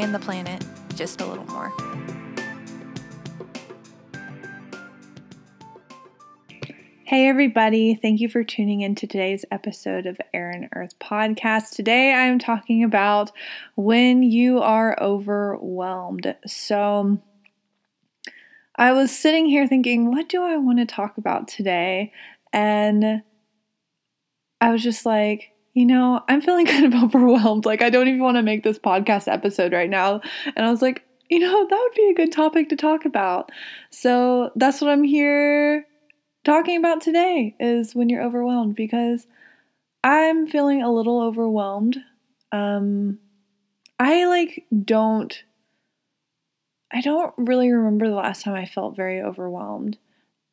and the planet just a little more. Hey, everybody. Thank you for tuning in to today's episode of Air and Earth podcast. Today, I am talking about when you are overwhelmed. So, I was sitting here thinking, what do I want to talk about today? And I was just like, you know, I'm feeling kind of overwhelmed. Like, I don't even want to make this podcast episode right now. And I was like, you know, that would be a good topic to talk about. So that's what I'm here talking about today is when you're overwhelmed because I'm feeling a little overwhelmed. Um, I like don't, I don't really remember the last time I felt very overwhelmed.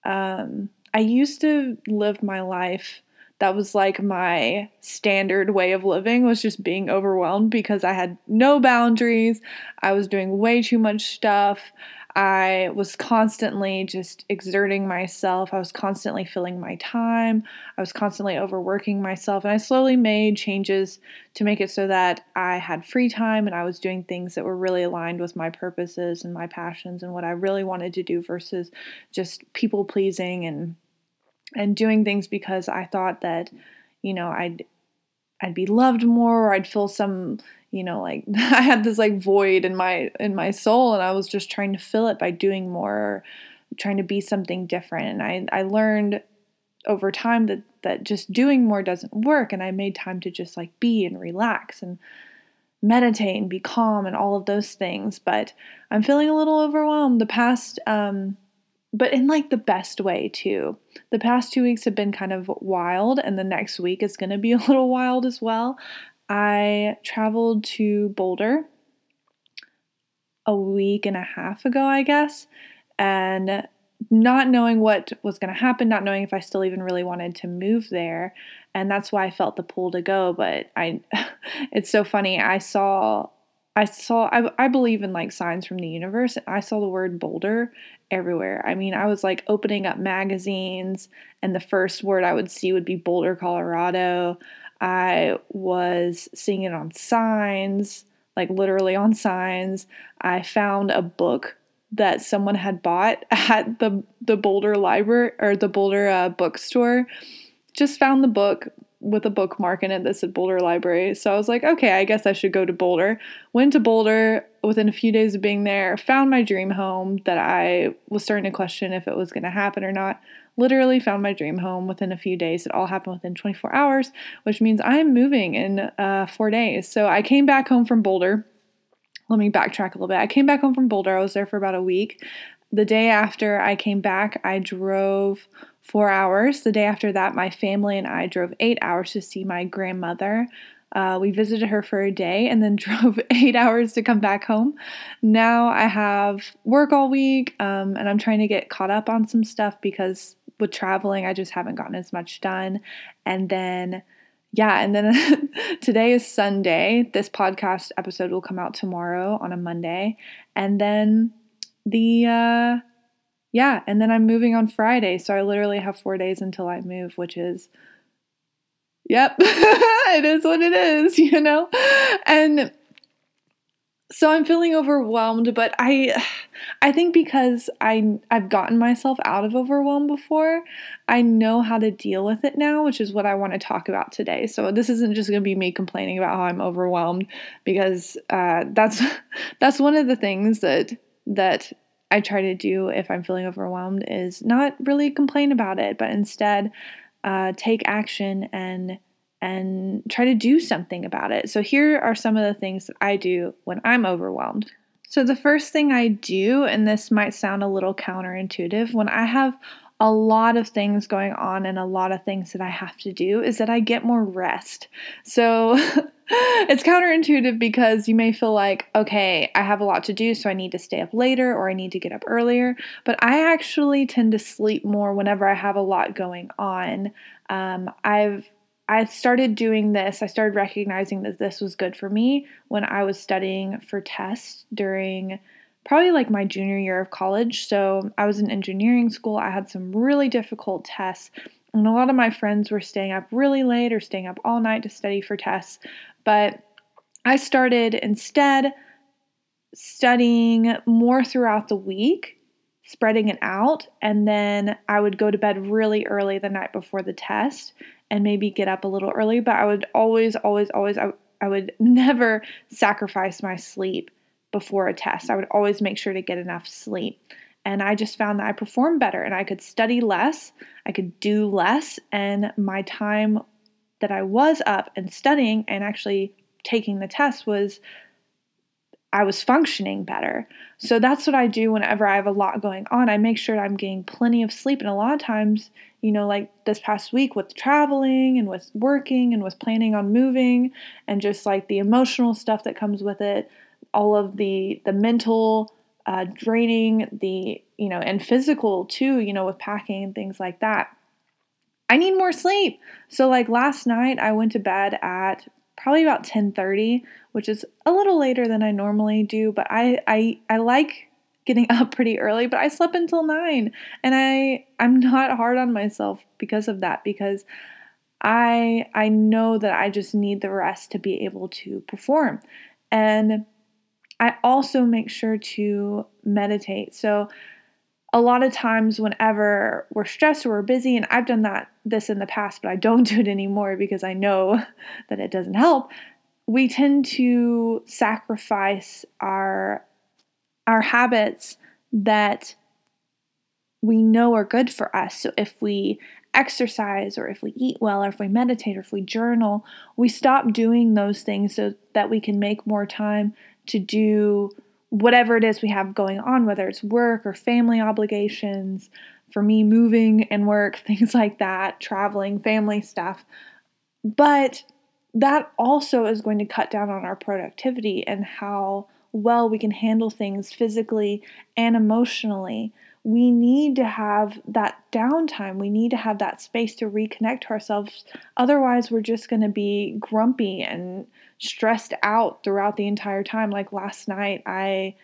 Um, I used to live my life that was like my standard way of living was just being overwhelmed because I had no boundaries. I was doing way too much stuff. I was constantly just exerting myself. I was constantly filling my time. I was constantly overworking myself. And I slowly made changes to make it so that I had free time and I was doing things that were really aligned with my purposes and my passions and what I really wanted to do versus just people pleasing and and doing things because I thought that, you know, I'd I'd be loved more or I'd feel some, you know, like I had this like void in my in my soul and I was just trying to fill it by doing more, trying to be something different. And I I learned over time that that just doing more doesn't work and I made time to just like be and relax and meditate and be calm and all of those things. But I'm feeling a little overwhelmed. The past um but in like the best way too. The past two weeks have been kind of wild, and the next week is going to be a little wild as well. I traveled to Boulder a week and a half ago, I guess, and not knowing what was going to happen, not knowing if I still even really wanted to move there. And that's why I felt the pull to go. But I, it's so funny. I saw I saw I, I believe in like signs from the universe and I saw the word boulder everywhere. I mean, I was like opening up magazines and the first word I would see would be Boulder, Colorado. I was seeing it on signs, like literally on signs. I found a book that someone had bought at the the Boulder library or the Boulder uh, bookstore. Just found the book, with a bookmark in it that said Boulder Library. So I was like, okay, I guess I should go to Boulder. Went to Boulder within a few days of being there, found my dream home that I was starting to question if it was going to happen or not. Literally found my dream home within a few days. It all happened within 24 hours, which means I'm moving in uh, four days. So I came back home from Boulder. Let me backtrack a little bit. I came back home from Boulder. I was there for about a week. The day after I came back, I drove four hours. The day after that, my family and I drove eight hours to see my grandmother. Uh, we visited her for a day and then drove eight hours to come back home. Now I have work all week um, and I'm trying to get caught up on some stuff because with traveling, I just haven't gotten as much done. And then, yeah, and then today is Sunday. This podcast episode will come out tomorrow on a Monday. And then the, uh, yeah, and then I'm moving on Friday, so I literally have four days until I move, which is, yep, it is what it is, you know? And so I'm feeling overwhelmed, but I I think because I I've gotten myself out of overwhelm before, I know how to deal with it now, which is what I want to talk about today. So this isn't just going to be me complaining about how I'm overwhelmed because uh, that's that's one of the things that that I try to do if I'm feeling overwhelmed is not really complain about it, but instead uh, take action and and try to do something about it. So here are some of the things that I do when I'm overwhelmed. So the first thing I do, and this might sound a little counterintuitive, when I have a lot of things going on and a lot of things that I have to do is that I get more rest. So it's counterintuitive because you may feel like, okay, I have a lot to do, so I need to stay up later or I need to get up earlier. But I actually tend to sleep more whenever I have a lot going on. Um, I've I started doing this, I started recognizing that this was good for me when I was studying for tests during probably like my junior year of college. So I was in engineering school. I had some really difficult tests, and a lot of my friends were staying up really late or staying up all night to study for tests. But I started instead studying more throughout the week, spreading it out, and then I would go to bed really early the night before the test and maybe get up a little early, but I would always, always, always, I, I would never sacrifice my sleep before a test. I would always make sure to get enough sleep. And I just found that I performed better and I could study less, I could do less, and my time that I was up and studying and actually taking the test was I was functioning better. So that's what I do whenever I have a lot going on. I make sure I'm getting plenty of sleep. And a lot of times, you know, like this past week with traveling and with working and with planning on moving and just like the emotional stuff that comes with it, all of the the mental uh, draining, the you know, and physical too, you know, with packing and things like that. I need more sleep. So like last night I went to bed at probably about 10:30, which is a little later than I normally do, but I I I like getting up pretty early, but I slept until 9 and I I'm not hard on myself because of that because I I know that I just need the rest to be able to perform. And I also make sure to meditate. So a lot of times whenever we're stressed or we're busy and I've done that this in the past but I don't do it anymore because I know that it doesn't help we tend to sacrifice our our habits that we know are good for us. So if we exercise or if we eat well or if we meditate or if we journal we stop doing those things so that we can make more time to do whatever it is we have going on, whether it's work or family obligations, for me, moving and work, things like that, traveling, family stuff. But that also is going to cut down on our productivity and how well we can handle things physically and emotionally. We need to have that downtime. We need to have that space to reconnect to ourselves. Otherwise, we're just going to be grumpy and stressed out throughout the entire time. Like last night, I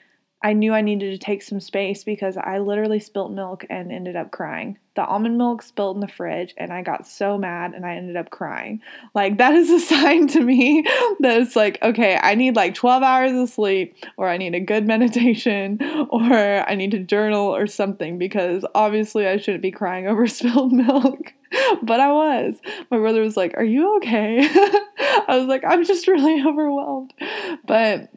I knew I needed to take some space because I literally spilt milk and ended up crying. The almond milk spilled in the fridge and I got so mad and I ended up crying. Like that is a sign to me that it's like, okay, I need like 12 hours of sleep or I need a good meditation or I need to journal or something because obviously I shouldn't be crying over spilled milk. but I was. My brother was like, Are you okay? I was like, I'm just really overwhelmed. But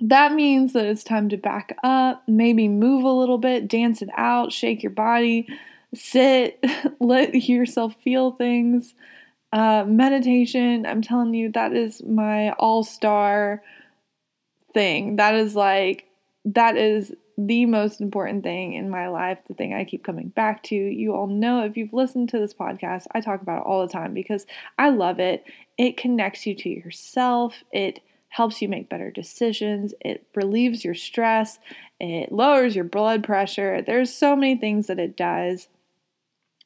that means that it's time to back up, maybe move a little bit, dance it out, shake your body, sit, let yourself feel things. Uh, meditation, I'm telling you, that is my all star thing. That is like, that is the most important thing in my life, the thing I keep coming back to. You all know if you've listened to this podcast, I talk about it all the time because I love it. It connects you to yourself, it helps you make better decisions, it relieves your stress, it lowers your blood pressure. There's so many things that it does.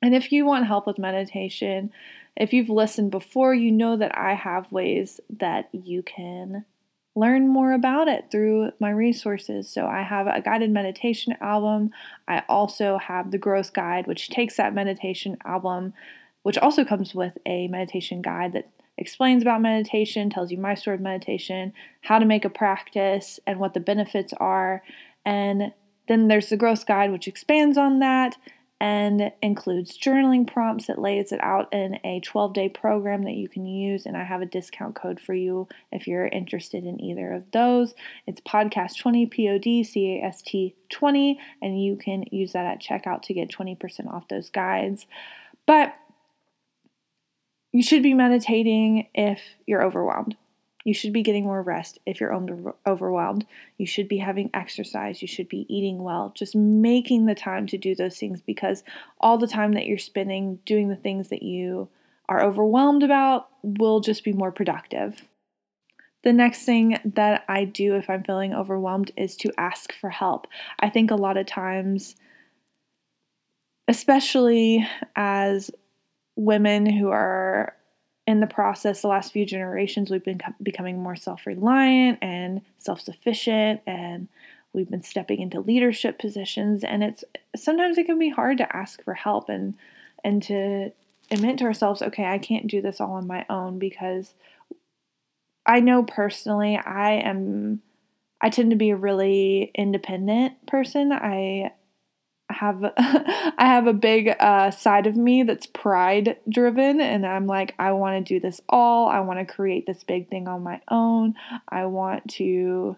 And if you want help with meditation, if you've listened before, you know that I have ways that you can learn more about it through my resources. So I have a guided meditation album. I also have the growth guide, which takes that meditation album, which also comes with a meditation guide that explains about meditation, tells you my story of meditation, how to make a practice, and what the benefits are. And then there's the growth guide, which expands on that and includes journaling prompts that lays it out in a 12 day program that you can use. And I have a discount code for you if you're interested in either of those. It's podcast 20, P O D C A S T 20, and you can use that at checkout to get 20% off those guides. But you should be meditating if you're overwhelmed. You should be getting more rest if you're overwhelmed. You should be having exercise. You should be eating well. Just making the time to do those things because all the time that you're spending doing the things that you are overwhelmed about will just be more productive. The next thing that I do if I'm feeling overwhelmed is to ask for help. I think a lot of times, especially as women who are in the process, the last few generations, we've been becoming more self reliant and self sufficient, and we've been stepping into leadership positions. And it's sometimes it can be hard to ask for help and and to admit to ourselves, okay, I can't do this all on my own because I know personally I am I tend to be a really independent person. I have I have a big uh, side of me that's pride driven, and I'm like I want to do this all. I want to create this big thing on my own. I want to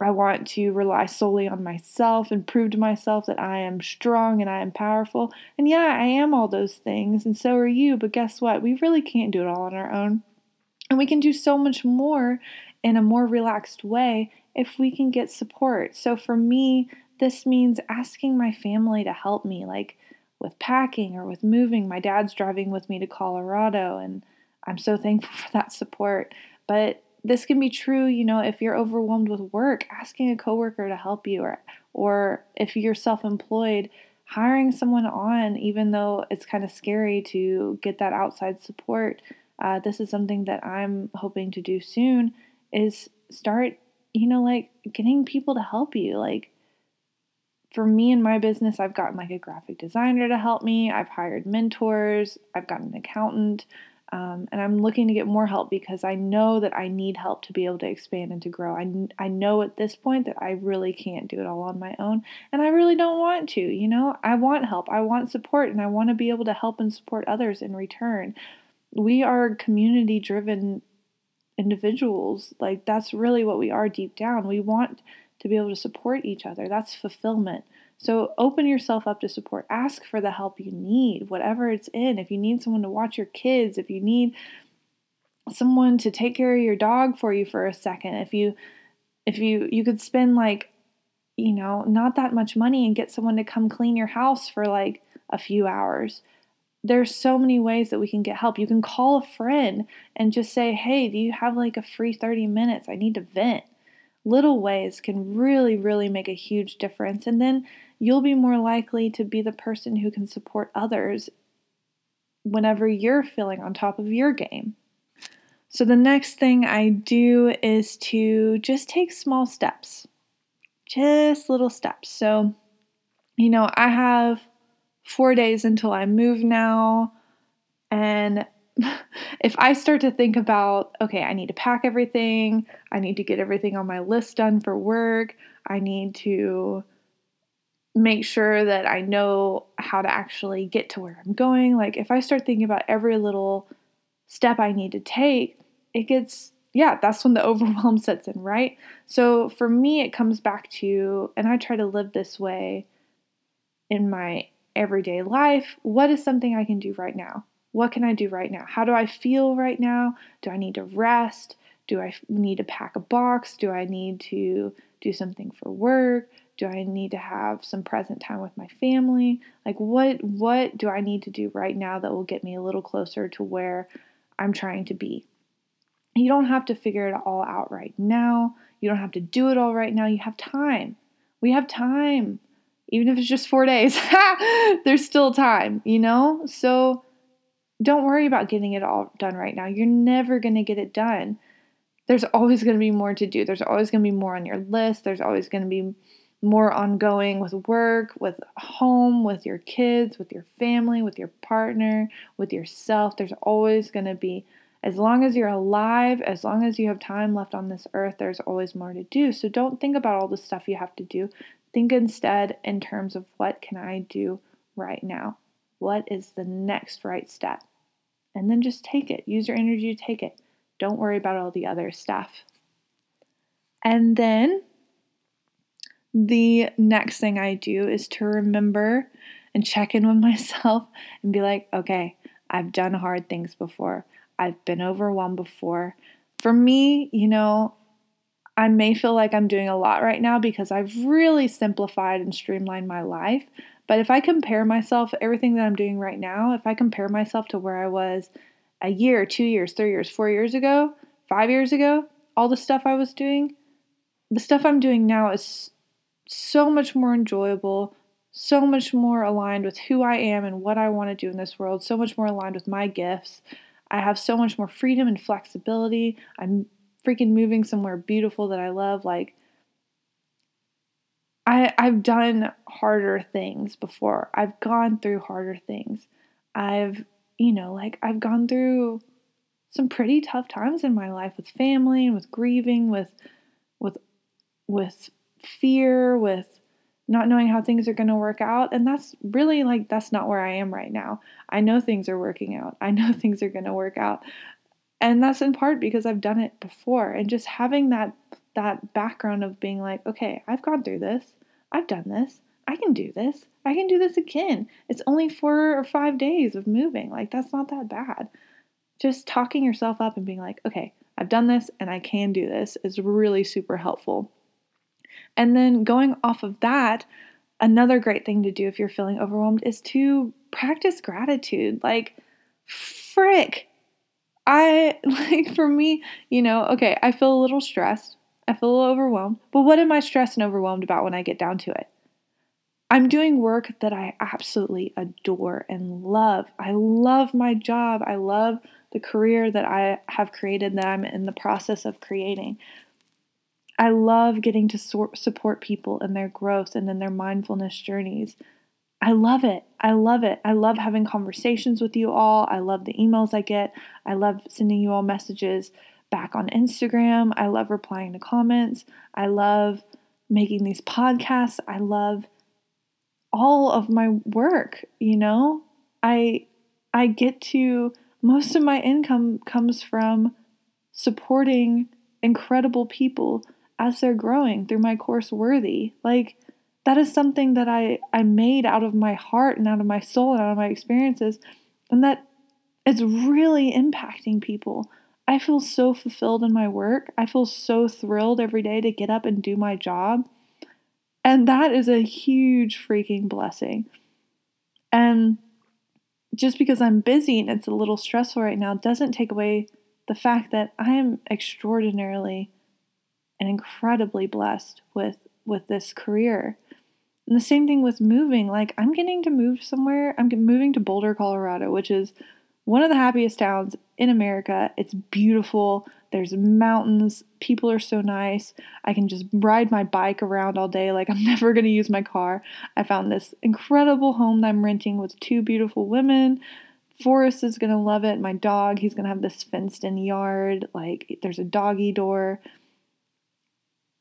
I want to rely solely on myself and prove to myself that I am strong and I am powerful. And yeah, I am all those things, and so are you. But guess what? We really can't do it all on our own. And we can do so much more in a more relaxed way if we can get support. So for me, this means asking my family to help me, like with packing or with moving. My dad's driving with me to Colorado, and I'm so thankful for that support. But this can be true, you know, if you're overwhelmed with work, asking a coworker to help you, or or if you're self-employed, hiring someone on, even though it's kind of scary to get that outside support uh, this is something that I'm hoping to do soon is start, you know, like getting people to help you. Like for me and my business, I've gotten like a graphic designer to help me. I've hired mentors. I've got an accountant. Um, and I'm looking to get more help because I know that I need help to be able to expand and to grow. I, I know at this point that I really can't do it all on my own, and I really don't want to. You know, I want help, I want support, and I want to be able to help and support others in return we are community driven individuals. Like that's really what we are deep down. We want to be able to support each other. That's fulfillment. So open yourself up to support. Ask for the help you need, whatever it's in. If you need someone to watch your kids, if you need someone to take care of your dog for you for a second, if you if you you could spend like you know, not that much money and get someone to come clean your house for like a few hours there's so many ways that we can get help. You can call a friend and just say, "Hey, do you have like a free 30 minutes? I need to vent." Little ways can really really make a huge difference and then you'll be more likely to be the person who can support others whenever you're feeling on top of your game. So the next thing I do is to just take small steps. Just little steps. So you know, I have four days until I move now. And if I start to think about, okay, I need to pack everything, I need to get everything on my list done for work, I need to make sure that I know how to actually get to where I'm going. Like, if I start thinking about every little step I need to take, it gets, yeah, that's when the overwhelm sets in, right? So for me, it comes back to, and I try to live this way in my everyday life. What is something I can do right now? What can I do right now? How do I feel right now? Do I need to rest? Do I need to pack a box? Do I need to do something for work? Do I need to have some present time with my family? Like what what do I need to do right now that will get me a little closer to where I'm trying to be? You don't have to figure it all out right now. You don't have to do it all right now. You have time. We have time even if it's just four days, there's still time, you know? So don't worry about getting it all done right now. You're never going to get it done. There's always going to be more to do. There's always going to be more on your list. There's always going to be more ongoing with work, with home, with your kids, with your family, with your partner, with yourself. There's always going to be, as long as you're alive, as long as you have time left on this earth, there's always more to do. So don't think about all the stuff you have to do. Think instead in terms of what can I do right now? What is the next right step? And then just take it. Use your energy to take it. Don't worry about all the other stuff. And then the next thing I do is to remember and check in with myself and be like, okay, I've done hard things before. I've been overwhelmed before. For me, you know, I may feel like I'm doing a lot right now because I've really simplified and streamlined my life. But if I compare myself, everything that I'm doing right now, if I compare myself to where I was a year, two years, three years, four years ago, five years ago, all the stuff I was doing, the stuff I'm doing now is so much more enjoyable, so much more aligned with who I am and what I want to do in this world, so much more aligned with my gifts. I have so much more freedom and flexibility. I'm freaking moving somewhere beautiful that I love. Like, I, I've done harder things before. I've gone through harder things. I've, you know, like I've gone through some pretty tough times in my life with family and with grieving, with with with fear, with not knowing how things are going to work out. And that's really like, that's not where I am right now. I know things are working out, I know things are going to work out. And that's in part because I've done it before. And just having that that background of being like, okay, I've gone through this. I've done this. I can do this. I can do this again. It's only four or five days of moving. Like, that's not that bad. Just talking yourself up and being like, okay, I've done this and I can do this is really super helpful. And then going off of that, another great thing to do if you're feeling overwhelmed is to practice gratitude. Like, frick. I, like, for me, you know, okay, I feel a little stressed. I feel a little overwhelmed. But what am I stressed and overwhelmed about when I get down to it? I'm doing work that I absolutely adore and love. I love my job. I love the career that I have created that I'm in the process of creating. I love getting to support people in their growth and in their mindfulness journeys. I love it. I love it. I love having conversations with you all. I love the emails I get. I love sending you all messages back on Instagram. I love replying to comments. I love making these podcasts. I love all of my work, you know? I I get to most of my income comes from supporting incredible people as they're growing through my course worthy like that is something that i i made out of my heart and out of my soul and out of my experiences and that is really impacting people i feel so fulfilled in my work i feel so thrilled every day to get up and do my job and that is a huge freaking blessing and just because i'm busy and it's a little stressful right now doesn't take away the fact that i am extraordinarily and incredibly blessed with with this career. And the same thing with moving. Like I'm getting to move somewhere. I'm moving to Boulder, Colorado, which is one of the happiest towns in America. It's beautiful. There's mountains. People are so nice. I can just ride my bike around all day. Like I'm never going to use my car. I found this incredible home that I'm renting with two beautiful women. Forrest is going to love it. My dog, he's going to have this fenced in yard. Like there's a doggy door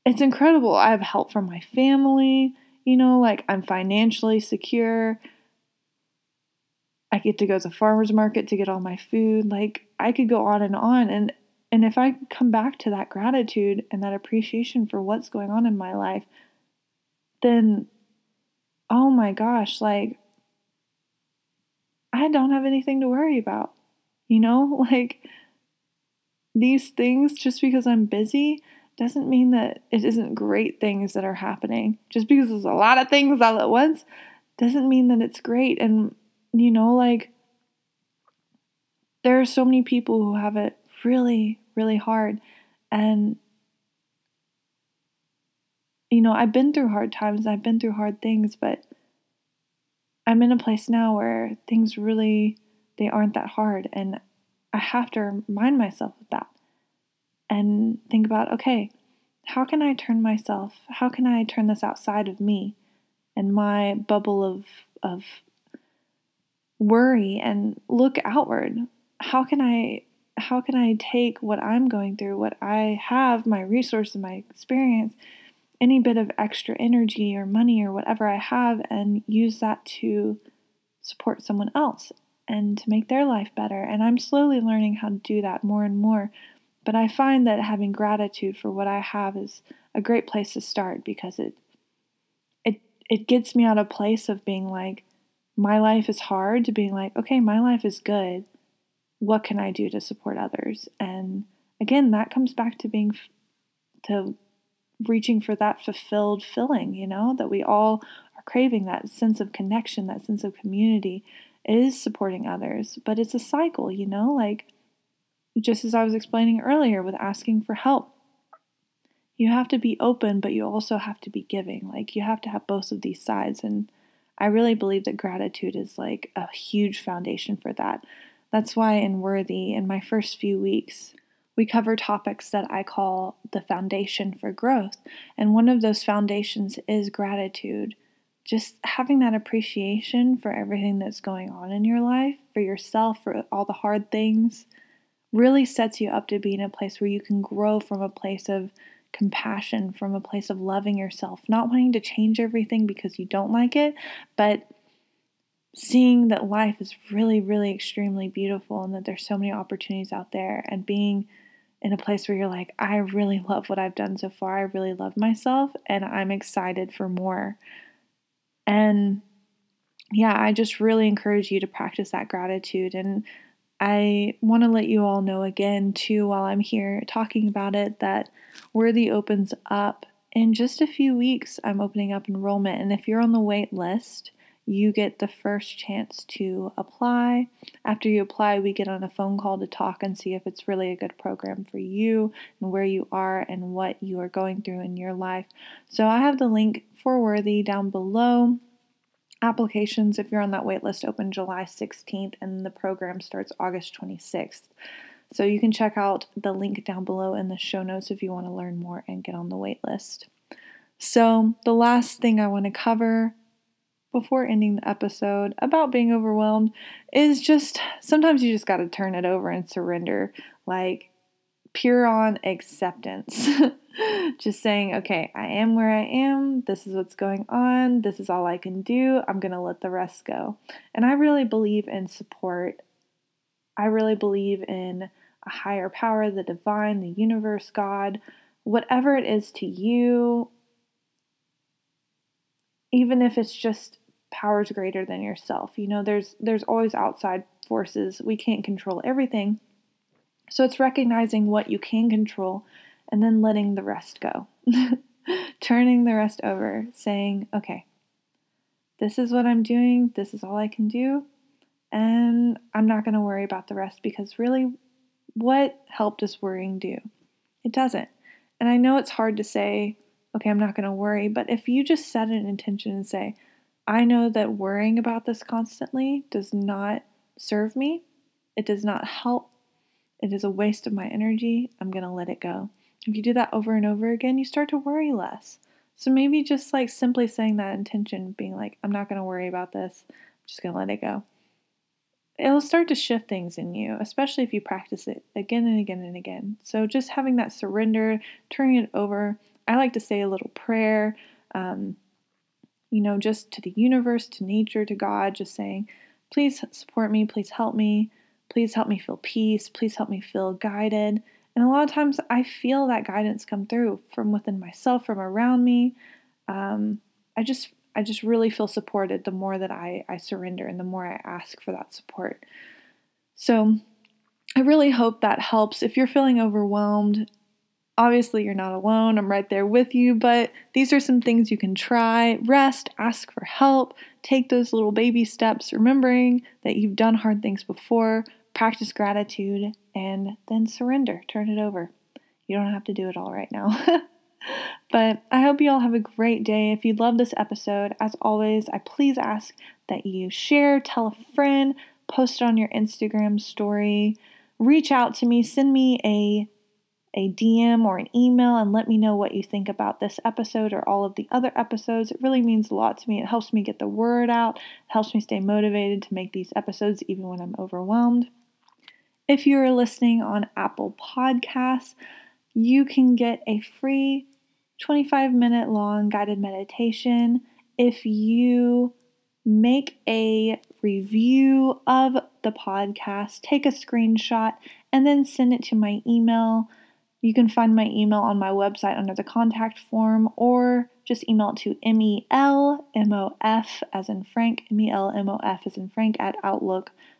it's incredible. I have help from my family, you know, like I'm financially secure. I get to go to the farmers market to get all my food. Like I could go on and on and and if I come back to that gratitude and that appreciation for what's going on in my life, then oh my gosh, like I don't have anything to worry about. You know, like these things just because I'm busy doesn't mean that it isn't great things that are happening. Just because there's a lot of things all at once doesn't mean that it's great. And, you know, like, there are so many people who have it really, really hard. And, you know, I've been through hard times, I've been through hard things, but I'm in a place now where things really they aren't that hard and I have to remind myself of that and think about okay, how can I turn myself, how can I turn this outside of me and my bubble of, of worry and look outward? How can I how can I take what I'm going through, what I have, my resources, my experience, any bit of extra energy or money or whatever I have, and use that to support someone else and to make their life better? And I'm slowly learning how to do that more and more but I find that having gratitude for what I have is a great place to start because it it it gets me out of place of being like my life is hard to being like okay, my life is good. What can I do to support others? And again, that comes back to being to reaching for that fulfilled filling, you know, that we all are craving that sense of connection, that sense of community is supporting others, but it's a cycle, you know, like just as I was explaining earlier with asking for help. you have to be open, but you also have to be giving. Like you have to have both of these sides. And I really believe that gratitude is like a huge foundation for that. That's why in Worthy, in my first few weeks, we cover topics that I call the foundation for growth. And one of those foundations is gratitude. Just having that appreciation for everything that's going on in your life, for yourself, for all the hard things, really sets you up to be in a place where you can grow from a place of compassion, from a place of loving yourself, not wanting to change everything because you don't like it, but seeing that life is really, really extremely beautiful and that there's so many opportunities out there and being in a place where you're like, I really love what I've done so far. I really love myself and I'm excited for more. And yeah, I just really encourage you to practice that gratitude. And I want to let you all know again, too, while I'm here talking about it, that Worthy opens up in just a few weeks. I'm opening up enrollment. And if you're on the wait list, you get the first chance to apply. After you apply, we get on a phone call to talk and see if it's really a good program for you and where you are and what you are going through in your life. So I have the link for Worthy down below. Applications, if you're on that waitlist, open July 16th and the program starts August 26th. So you can check out the link down below in the show notes if you want to learn more and get on the waitlist. So, the last thing I want to cover before ending the episode about being overwhelmed is just sometimes you just got to turn it over and surrender. Like pure on acceptance. just saying, okay, I am where I am. This is what's going on. This is all I can do. I'm going to let the rest go. And I really believe in support. I really believe in a higher power, the divine, the universe, God, whatever it is to you, even if it's just powers greater than yourself. You know, there's there's always outside forces. We can't control everything. So it's recognizing what you can control and then letting the rest go. Turning the rest over, saying, "Okay, this is what I'm doing. This is all I can do." And I'm not going to worry about the rest because really what help does worrying do? It doesn't. And I know it's hard to say, okay, I'm not going to worry, but if you just set an intention and say, I know that worrying about this constantly does not serve me. It does not help. It is a waste of my energy. I'm going to let it go. If you do that over and over again, you start to worry less. So maybe just like simply saying that intention, being like, I'm not going to worry about this, I'm just going to let it go. It'll start to shift things in you, especially if you practice it again and again and again. So just having that surrender, turning it over. I like to say a little prayer. Um, you know, just to the universe, to nature, to God, just saying, please support me, please help me, please help me feel peace, please help me feel guided. And a lot of times I feel that guidance come through from within myself, from around me. Um, I just I just really feel supported the more that I, I surrender and the more I ask for that support. So I really hope that helps. If you're feeling overwhelmed, Obviously, you're not alone. I'm right there with you, but these are some things you can try. Rest, ask for help, take those little baby steps, remembering that you've done hard things before, practice gratitude, and then surrender. Turn it over. You don't have to do it all right now. but I hope you all have a great day. If you love this episode, as always, I please ask that you share, tell a friend, post it on your Instagram story, reach out to me, send me a a DM or an email and let me know what you think about this episode or all of the other episodes. It really means a lot to me. It helps me get the word out, it helps me stay motivated to make these episodes even when I'm overwhelmed. If you are listening on Apple Podcasts, you can get a free 25 minute long guided meditation if you make a review of the podcast, take a screenshot, and then send it to my email you can find my email on my website under the contact form or just email it to M-E-L-M-O-F as in Frank, M-E-L-M-O-F as in Frank at outlook.com.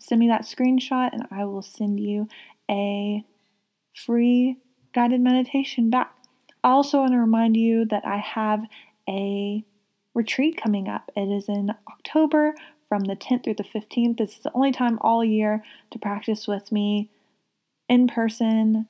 Send me that screenshot and I will send you a free guided meditation back. I also want to remind you that I have a retreat coming up. It is in October from the 10th through the 15th. This is the only time all year to practice with me in person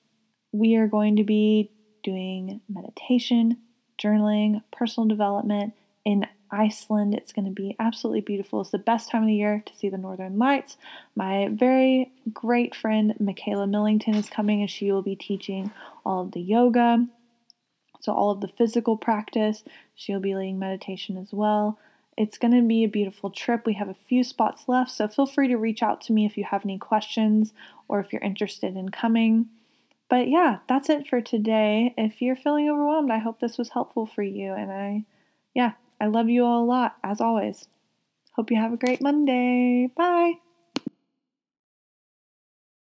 we are going to be doing meditation, journaling, personal development in Iceland. It's going to be absolutely beautiful. It's the best time of the year to see the northern lights. My very great friend Michaela Millington is coming and she will be teaching all of the yoga. So, all of the physical practice. She'll be leading meditation as well. It's going to be a beautiful trip. We have a few spots left, so feel free to reach out to me if you have any questions or if you're interested in coming. But yeah, that's it for today. If you're feeling overwhelmed, I hope this was helpful for you. And I, yeah, I love you all a lot, as always. Hope you have a great Monday. Bye.